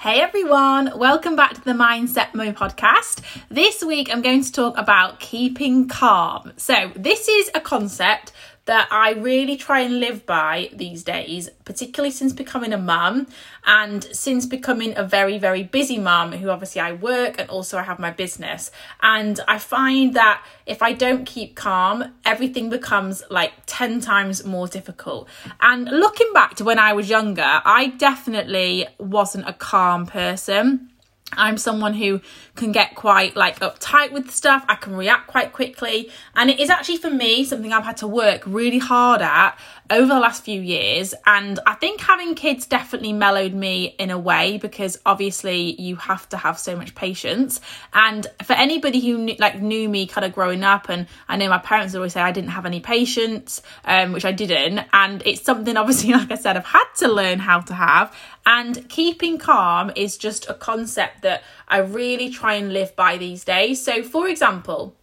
Hey everyone, welcome back to the Mindset Mo podcast. This week I'm going to talk about keeping calm. So, this is a concept that I really try and live by these days, particularly since becoming a mum and since becoming a very, very busy mum who obviously I work and also I have my business. And I find that if I don't keep calm, everything becomes like 10 times more difficult. And looking back to when I was younger, I definitely wasn't a calm person. I'm someone who can get quite like uptight with stuff. I can react quite quickly. And it is actually for me something I've had to work really hard at over the last few years. And I think having kids definitely mellowed me in a way because obviously you have to have so much patience. And for anybody who knew, like knew me kind of growing up, and I know my parents always say I didn't have any patience, um, which I didn't. And it's something obviously, like I said, I've had to learn how to have. And keeping calm is just a concept that I really try and live by these days. So, for example,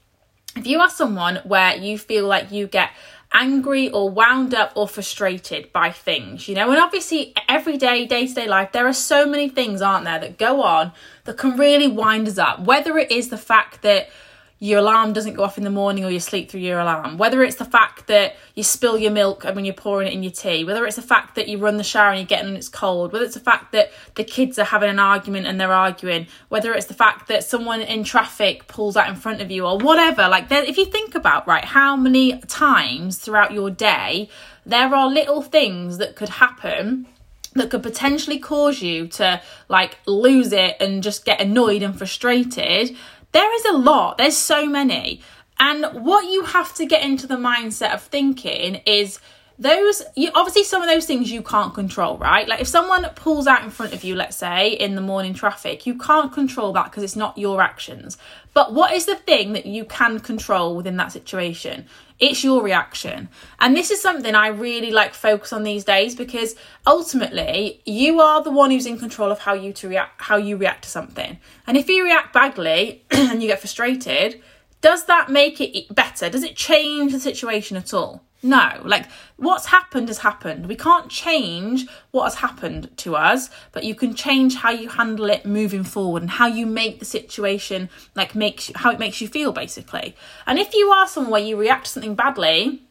if you are someone where you feel like you get angry or wound up or frustrated by things, you know, and obviously every day, day to day life, there are so many things, aren't there, that go on that can really wind us up. Whether it is the fact that your alarm doesn't go off in the morning or you sleep through your alarm, whether it's the fact that you spill your milk when you're pouring it in your tea, whether it's the fact that you run the shower and you're getting and it's cold, whether it's the fact that the kids are having an argument and they're arguing, whether it's the fact that someone in traffic pulls out in front of you or whatever. Like, if you think about, right, how many times throughout your day there are little things that could happen that could potentially cause you to like lose it and just get annoyed and frustrated there is a lot, there's so many. And what you have to get into the mindset of thinking is those you obviously some of those things you can't control right? Like if someone pulls out in front of you let's say in the morning traffic you can't control that because it's not your actions. But what is the thing that you can control within that situation? It's your reaction. And this is something i really like focus on these days because ultimately you are the one who's in control of how you to react how you react to something. And if you react badly and you get frustrated does that make it better? Does it change the situation at all no, like what's happened has happened. We can't change what has happened to us, but you can change how you handle it moving forward and how you make the situation like makes how it makes you feel basically. And if you are someone where you react to something badly,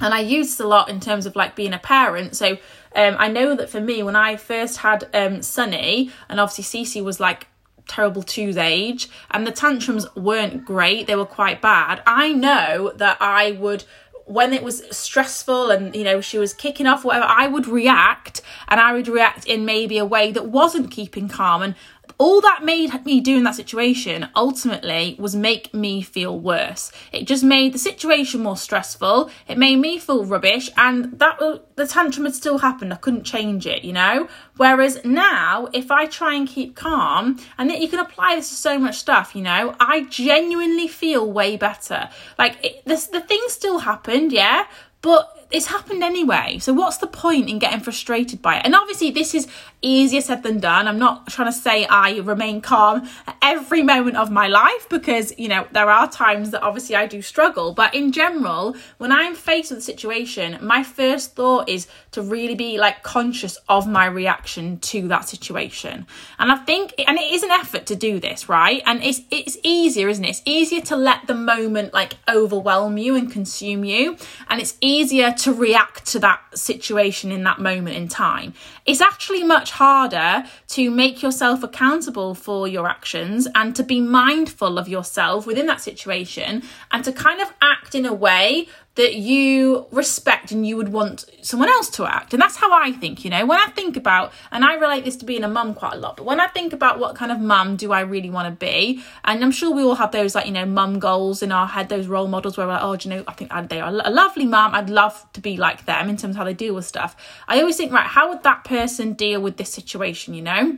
and I use this a lot in terms of like being a parent. So um, I know that for me, when I first had um, Sunny, and obviously Cece was like terrible two's age and the tantrums weren't great they were quite bad i know that i would when it was stressful and you know she was kicking off whatever i would react and i would react in maybe a way that wasn't keeping calm. And all that made me do in that situation ultimately was make me feel worse. It just made the situation more stressful. It made me feel rubbish, and that uh, the tantrum had still happened. I couldn't change it, you know. Whereas now, if I try and keep calm, and you can apply this to so much stuff, you know, I genuinely feel way better. Like it, this, the thing still happened, yeah, but it's happened anyway. So what's the point in getting frustrated by it? And obviously this is easier said than done. I'm not trying to say I remain calm every moment of my life because, you know, there are times that obviously I do struggle, but in general, when I'm faced with a situation, my first thought is to really be like conscious of my reaction to that situation. And I think and it is an effort to do this, right? And it's it's easier, isn't it? It's easier to let the moment like overwhelm you and consume you, and it's easier to react to that situation in that moment in time. It's actually much harder to make yourself accountable for your actions and to be mindful of yourself within that situation and to kind of act in a way that you respect and you would want someone else to act. And that's how I think, you know, when I think about, and I relate this to being a mum quite a lot, but when I think about what kind of mum do I really want to be, and I'm sure we all have those like, you know, mum goals in our head, those role models where we're like, oh, do you know, I think they are a lovely mum. I'd love to be like them in terms of how they deal with stuff. I always think, right, how would that person deal with this situation, you know?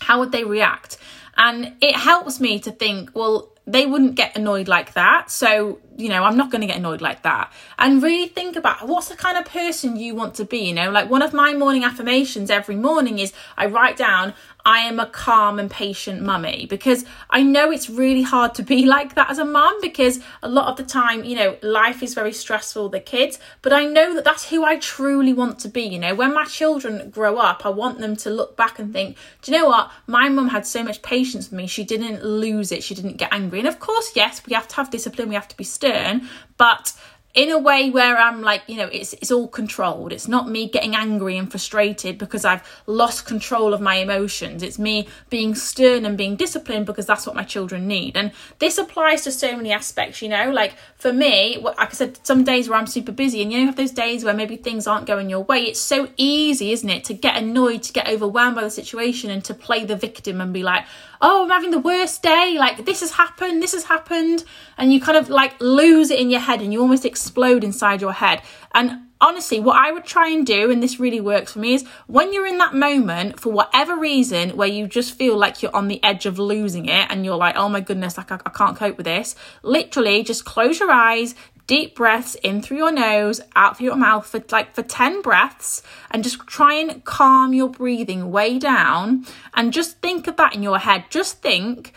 How would they react? And it helps me to think, well, they wouldn't get annoyed like that. So, you know, I'm not going to get annoyed like that. And really think about what's the kind of person you want to be. You know, like one of my morning affirmations every morning is I write down, I am a calm and patient mummy because I know it's really hard to be like that as a mum because a lot of the time, you know, life is very stressful, the kids, but I know that that's who I truly want to be. You know, when my children grow up, I want them to look back and think, do you know what? My mum had so much patience with me. She didn't lose it. She didn't get angry. And of course, yes, we have to have discipline. We have to be stern, but in a way where I'm like, you know, it's it's all controlled. It's not me getting angry and frustrated because I've lost control of my emotions. It's me being stern and being disciplined because that's what my children need. And this applies to so many aspects, you know, like for me, like I said, some days where I'm super busy and you know, have those days where maybe things aren't going your way. It's so easy, isn't it, to get annoyed, to get overwhelmed by the situation and to play the victim and be like, oh, I'm having the worst day. Like, this has happened, this has happened. And you kind of like lose it in your head and you almost explode inside your head. And honestly, what I would try and do, and this really works for me, is when you're in that moment, for whatever reason, where you just feel like you're on the edge of losing it and you're like, oh my goodness, like I, I can't cope with this, literally just close your eyes, deep breaths in through your nose, out through your mouth for like for 10 breaths and just try and calm your breathing way down and just think of that in your head. Just think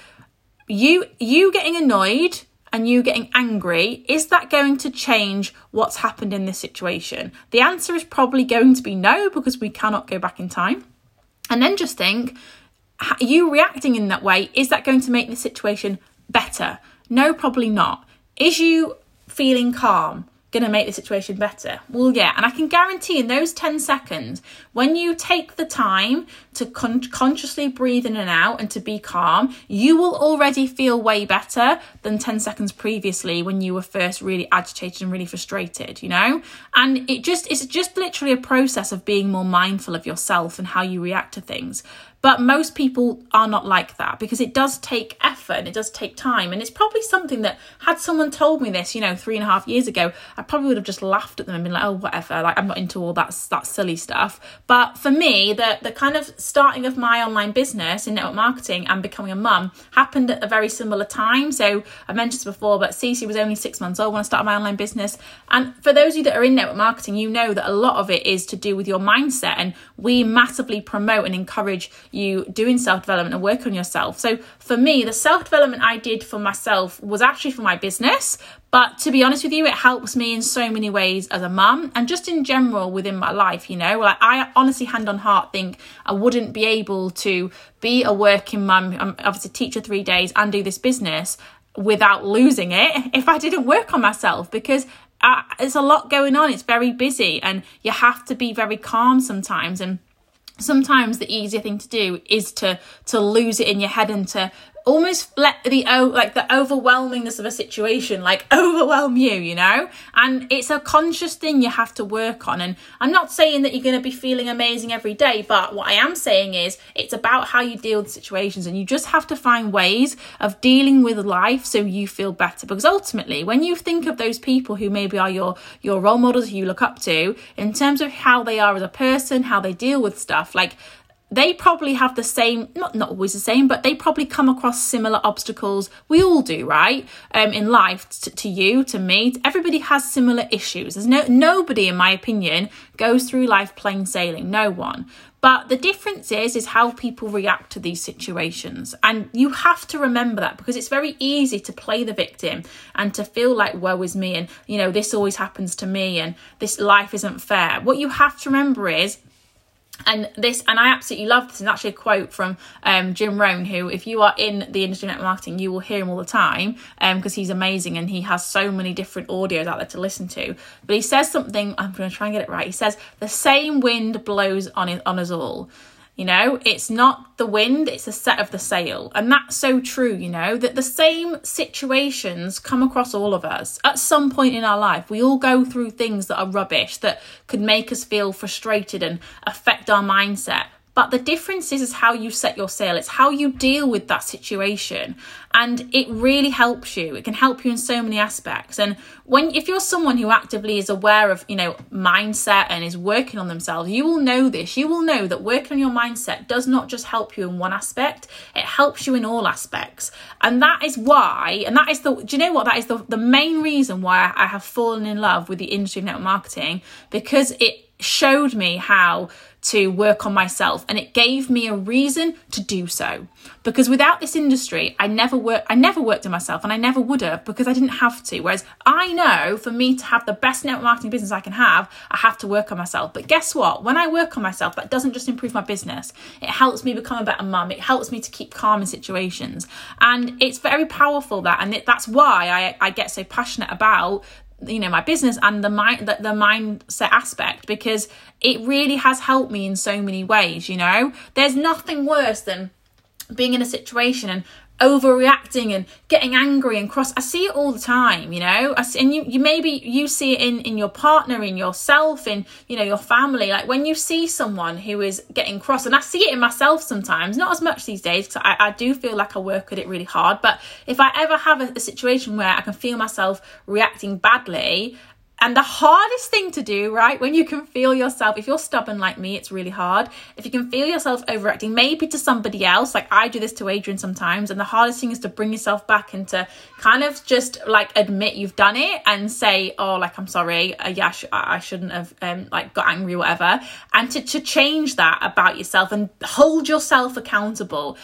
you you getting annoyed and you getting angry, is that going to change what's happened in this situation? The answer is probably going to be no because we cannot go back in time. And then just think, you reacting in that way, is that going to make the situation better? No, probably not. Is you feeling calm going to make the situation better? Well, yeah. And I can guarantee in those 10 seconds, when you take the time to con- consciously breathe in and out and to be calm, you will already feel way better than 10 seconds previously when you were first really agitated and really frustrated, you know? And it just, it's just literally a process of being more mindful of yourself and how you react to things. But most people are not like that because it does take effort and it does take time. And it's probably something that, had someone told me this, you know, three and a half years ago, I probably would have just laughed at them and been like, oh, whatever, like I'm not into all that, that silly stuff. But for me, the, the kind of starting of my online business in network marketing and becoming a mum happened at a very similar time. So I mentioned this before, but Cece was only six months old when I started my online business. And for those of you that are in network marketing, you know that a lot of it is to do with your mindset. And we massively promote and encourage you doing self development and work on yourself. So for me, the self development I did for myself was actually for my business. But to be honest with you, it helps me in so many ways as a mum and just in general within my life, you know. Like I honestly hand on heart think I wouldn't be able to be a working mum, I'm obviously teacher three days and do this business without losing it if I didn't work on myself because uh, there's a lot going on. It's very busy and you have to be very calm sometimes and sometimes the easier thing to do is to to lose it in your head and to almost let the like the overwhelmingness of a situation like overwhelm you you know? And it's a conscious thing you have to work on. And i'm not saying that you're going to be feeling amazing every day but what i am saying is it's about how you deal with situations and you just have to find ways of dealing with life so you feel better. Because ultimately when you think of those people who maybe are your your role models you look up to in terms of how they are as a person how they deal with stuff like they probably have the same not not always the same but they probably come across similar obstacles we all do right? Um, in life to, to you to me. Everybody has similar issues. There's no nobody in my opinion goes through life plain sailing. No one. But the difference is is how people react to these situations. And you have to remember that because it's very easy to play the victim and to feel like woe is me and you know this always happens to me and this life isn't fair. What you have to remember is and this and i absolutely love this and actually a quote from um, jim rohn who if you are in the industry of marketing you will hear him all the time because um, he's amazing and he has so many different audios out there to listen to. But he says something i'm going to try and get it right. He says the same wind blows on it, on us all you know, it's not the wind, it's the set of the sail. And that's so true, you know, that the same situations come across all of us at some point in our life. We all go through things that are rubbish, that could make us feel frustrated and affect our mindset. But the difference is, is how you set your sail. It's how you deal with that situation. And it really helps you. It can help you in so many aspects. And when if you're someone who actively is aware of, you know, mindset and is working on themselves, you will know this. You will know that working on your mindset does not just help you in one aspect, it helps you in all aspects. And that is why, and that is the do you know what? That is the, the main reason why I have fallen in love with the industry of network marketing because it showed me how to work on myself and it gave me a reason to do so. Because without this industry i never work i never worked on myself and i never would have because i didn't have to. Whereas i know for me to have the best network marketing business i can have i have to work on myself. But guess what? When i work on myself that doesn't just improve my business. It helps me become a better mum. It helps me to keep calm in situations. And it's very powerful that and that's why I, I get so passionate about you know my business and the mind the, the mindset aspect because it really has helped me in so many ways you know? There's nothing worse than being in a situation and overreacting and getting angry and cross. I see it all the time, you know. I see, and you, you maybe you see it in in your partner, in yourself, in you know your family. Like when you see someone who is getting cross, and I see it in myself sometimes. Not as much these days because I, I do feel like I work at it really hard. But if I ever have a, a situation where I can feel myself reacting badly, and the hardest thing to do, right, when you can feel yourself, if you're stubborn like me, it's really hard. If you can feel yourself overacting, maybe to somebody else, like I do this to Adrian sometimes, and the hardest thing is to bring yourself back and to kind of just like admit you've done it and say, oh, like I'm sorry, uh, yeah, I, sh- I shouldn't have um, like got angry whatever, and to, to change that about yourself and hold yourself accountable.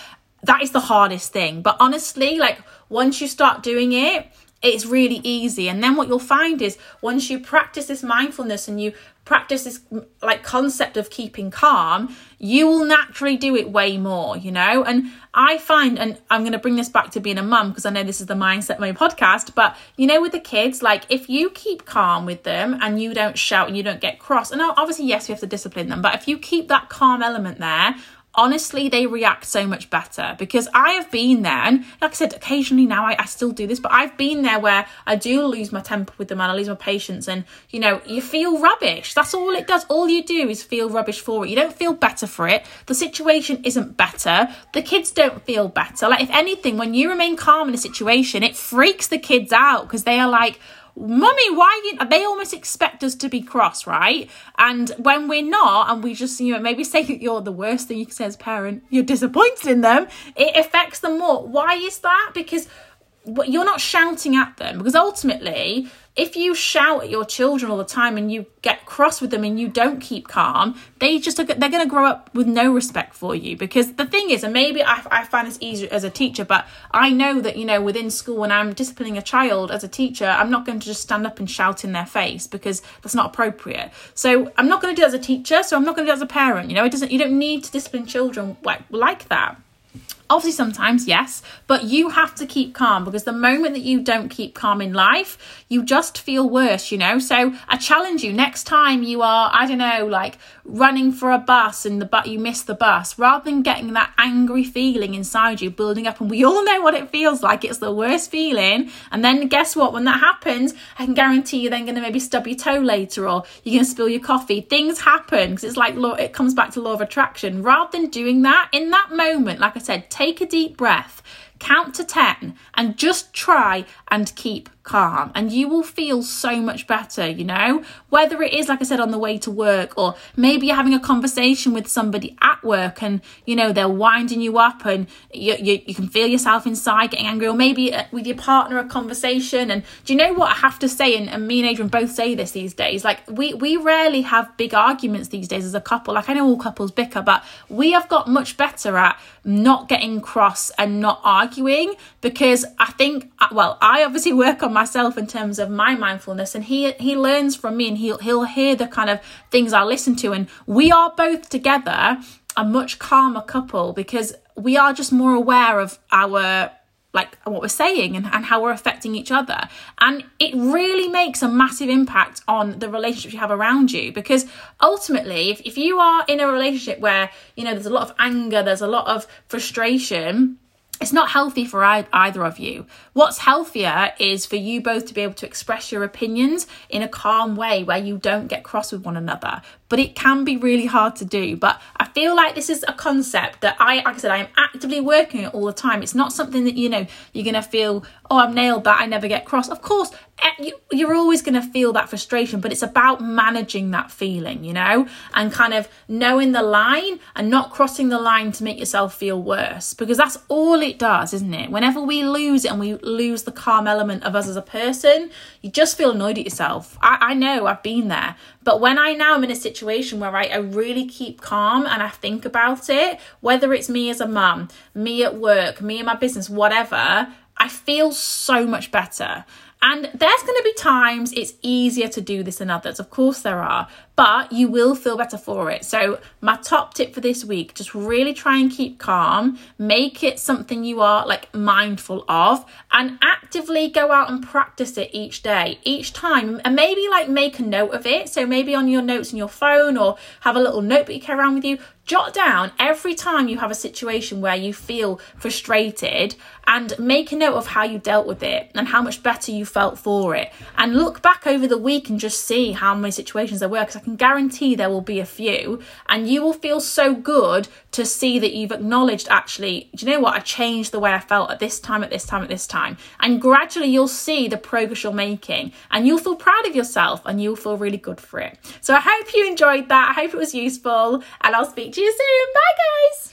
That is the hardest thing. But honestly, like once you start doing it, it's really easy. And then what you'll find is once you practice this mindfulness and you practice this mm, like concept of keeping calm, you will naturally do it way more, you know? And I find, and I'm going to bring this back to being a mum because I know this is the Mindset Mo podcast, but you know, with the kids, like if you keep calm with them and you don't shout and you don't get cross, and obviously, yes, we have to discipline them, but if you keep that calm element there, honestly they react so much better because I have been there and like I said occasionally now I, I, still do this but I've been there where I do lose my temper with them and I lose my patience and you know you feel rubbish. That's all it does. All you do is feel rubbish for it. You don't feel better for it. The situation isn't better. The kids don't feel better. Like if anything when you remain calm in a situation it freaks the kids out because they are like mummy why you they almost expect us to be cross right? And when we're not and we just you know maybe say that you're the worst thing you can say as parent you're disappointed in them it affects them more. Why is that? Because you're not shouting at them because ultimately if you shout at your children all the time and you get cross with them and you don't keep calm they just are, they're going to grow up with no respect for you. Because the thing is and maybe I, I find this easier as a teacher but i know that you know within school when i'm disciplining a child as a teacher i'm not going to just stand up and shout in their face because that's not appropriate. So i'm not going to do it as a teacher so i'm not going to do it as a parent you know? It doesn't you don't need to discipline children like, like that Obviously, sometimes, yes, but you have to keep calm because the moment that you don't keep calm in life, you just feel worse, you know. So, I challenge you next time you are, I don't know, like running for a bus and the but you miss the bus, rather than getting that angry feeling inside you building up, and we all know what it feels like. It's the worst feeling. And then guess what? When that happens, I can guarantee you're then going to maybe stub your toe later, or you're going to spill your coffee. Things happen because it's like law. It comes back to law of attraction. Rather than doing that in that moment, like I said, take a deep breath count to 10 and just try and keep calm and you will feel so much better you know? Whether it is like i said on the way to work or maybe you're having a conversation with somebody at work and you know they're winding you up and you, you, you can feel yourself inside getting angry or maybe uh, with your partner a conversation. And do you know what i have to say? And, and me and adrian both say this these days. Like we we rarely have big arguments these days as a couple. Like i know all couples bicker but we have got much better at not getting cross and not arguing because i think uh, well i obviously work on myself in terms of my mindfulness and he he learns from me and he'll he'll hear the kind of things I listen to and we are both together a much calmer couple because we are just more aware of our like what we're saying and, and how we're affecting each other and it really makes a massive impact on the relationships you have around you because ultimately if, if you are in a relationship where you know there's a lot of anger there's a lot of frustration it's not healthy for either of you. What's healthier is for you both to be able to express your opinions in a calm way where you don't get cross with one another, but it can be really hard to do. But I feel like this is a concept that I, like I said, I am actively working all the time. It's not something that, you know, you're going to feel, oh, I've nailed that. I never get cross. Of course, eh, you're always going to feel that frustration, but it's about managing that feeling, you know, and kind of knowing the line and not crossing the line to make yourself feel worse because that's all it does, isn't it? Whenever we lose it and we lose the calm element of us as a person, you just feel annoyed at yourself. I, I know I've been there, but when I now am in a situation where I, I really keep calm and I think about it, whether it's me as a mum, me at work, me in my business, whatever, I feel so much better. And there's going to be times it's easier to do this than others. Of course, there are, but you will feel better for it. So, my top tip for this week just really try and keep calm, make it something you are like mindful of, and actively go out and practice it each day, each time, and maybe like make a note of it. So, maybe on your notes in your phone or have a little notebook you carry around with you, jot down every time you have a situation where you feel frustrated and make a note of how you dealt with it and how much better you felt for it and look back over the week and just see how many situations there were because can guarantee there will be a few. And you will feel so good to see that you've acknowledged actually do you know what? I changed the way i felt at this time at this time at this time. And gradually you'll see the progress you're making and you'll feel proud of yourself and you'll feel really good for it. So i hope you enjoyed that. I hope it was useful and i'll speak to you soon. Bye, guys.